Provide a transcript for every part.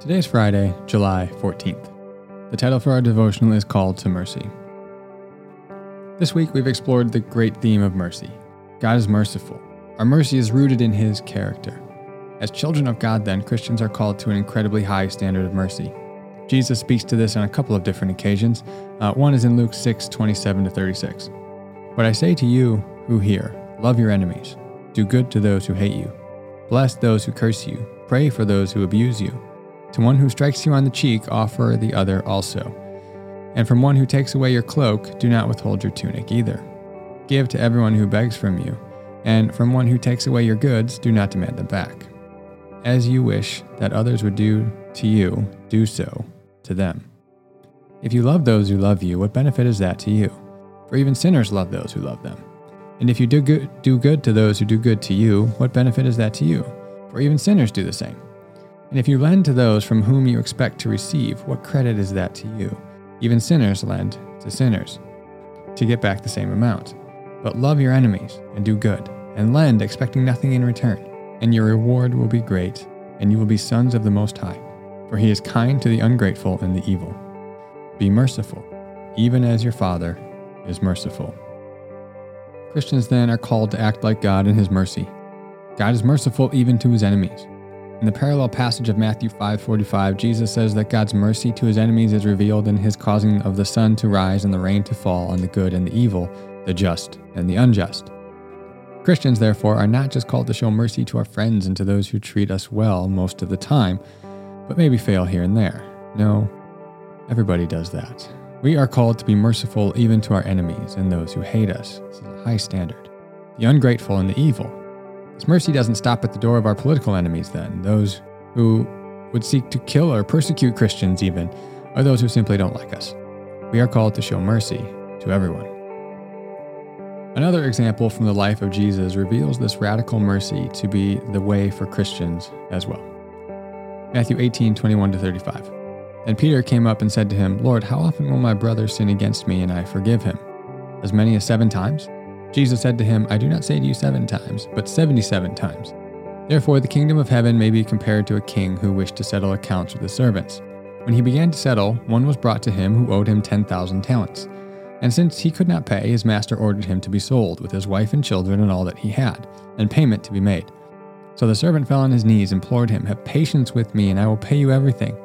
Today is Friday, July 14th. The title for our devotional is Called to Mercy. This week we've explored the great theme of mercy. God is merciful. Our mercy is rooted in His character. As children of God, then, Christians are called to an incredibly high standard of mercy. Jesus speaks to this on a couple of different occasions. Uh, one is in Luke 6 27 to 36. But I say to you who hear, love your enemies, do good to those who hate you, bless those who curse you, pray for those who abuse you. To one who strikes you on the cheek, offer the other also. And from one who takes away your cloak, do not withhold your tunic either. Give to everyone who begs from you, and from one who takes away your goods, do not demand them back. As you wish that others would do to you, do so to them. If you love those who love you, what benefit is that to you? For even sinners love those who love them. And if you do good, do good to those who do good to you, what benefit is that to you? For even sinners do the same. And if you lend to those from whom you expect to receive, what credit is that to you? Even sinners lend to sinners to get back the same amount. But love your enemies and do good, and lend expecting nothing in return, and your reward will be great, and you will be sons of the Most High, for he is kind to the ungrateful and the evil. Be merciful, even as your Father is merciful. Christians then are called to act like God in his mercy. God is merciful even to his enemies. In the parallel passage of Matthew 5:45, Jesus says that God's mercy to his enemies is revealed in his causing of the sun to rise and the rain to fall on the good and the evil, the just and the unjust. Christians, therefore, are not just called to show mercy to our friends and to those who treat us well most of the time, but maybe fail here and there. No, everybody does that. We are called to be merciful even to our enemies and those who hate us. This is a high standard. The ungrateful and the evil, this mercy doesn't stop at the door of our political enemies, then, those who would seek to kill or persecute Christians, even, or those who simply don't like us. We are called to show mercy to everyone. Another example from the life of Jesus reveals this radical mercy to be the way for Christians as well. Matthew 18, 21 to 35. And Peter came up and said to him, Lord, how often will my brother sin against me and I forgive him? As many as seven times? Jesus said to him, I do not say to you seven times, but seventy seven times. Therefore, the kingdom of heaven may be compared to a king who wished to settle accounts with his servants. When he began to settle, one was brought to him who owed him 10,000 talents. And since he could not pay, his master ordered him to be sold, with his wife and children and all that he had, and payment to be made. So the servant fell on his knees, implored him, Have patience with me, and I will pay you everything.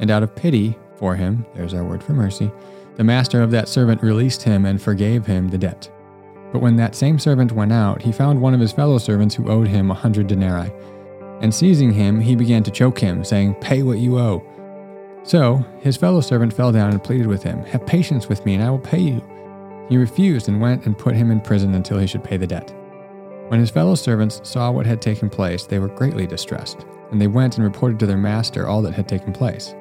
And out of pity for him, there's our word for mercy, the master of that servant released him and forgave him the debt. But when that same servant went out, he found one of his fellow servants who owed him a hundred denarii. And seizing him, he began to choke him, saying, Pay what you owe. So his fellow servant fell down and pleaded with him, Have patience with me, and I will pay you. He refused and went and put him in prison until he should pay the debt. When his fellow servants saw what had taken place, they were greatly distressed, and they went and reported to their master all that had taken place.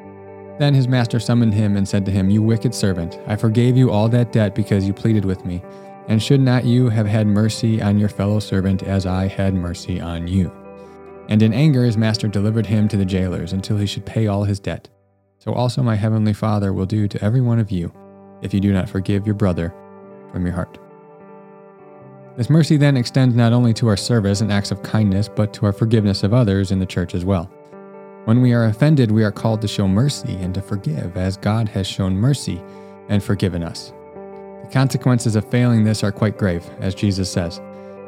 Then his master summoned him and said to him, You wicked servant, I forgave you all that debt because you pleaded with me. And should not you have had mercy on your fellow servant as I had mercy on you? And in anger his master delivered him to the jailers until he should pay all his debt. So also my heavenly Father will do to every one of you if you do not forgive your brother from your heart. This mercy then extends not only to our service and acts of kindness, but to our forgiveness of others in the church as well. When we are offended, we are called to show mercy and to forgive, as God has shown mercy and forgiven us. The consequences of failing this are quite grave, as Jesus says.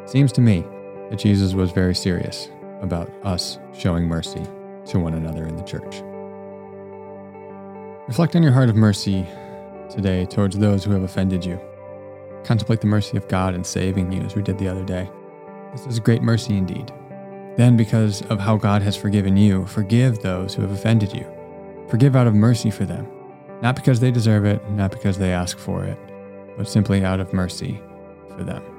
It seems to me that Jesus was very serious about us showing mercy to one another in the church. Reflect on your heart of mercy today towards those who have offended you. Contemplate the mercy of God in saving you, as we did the other day. This is great mercy indeed. Then, because of how God has forgiven you, forgive those who have offended you. Forgive out of mercy for them, not because they deserve it, not because they ask for it, but simply out of mercy for them.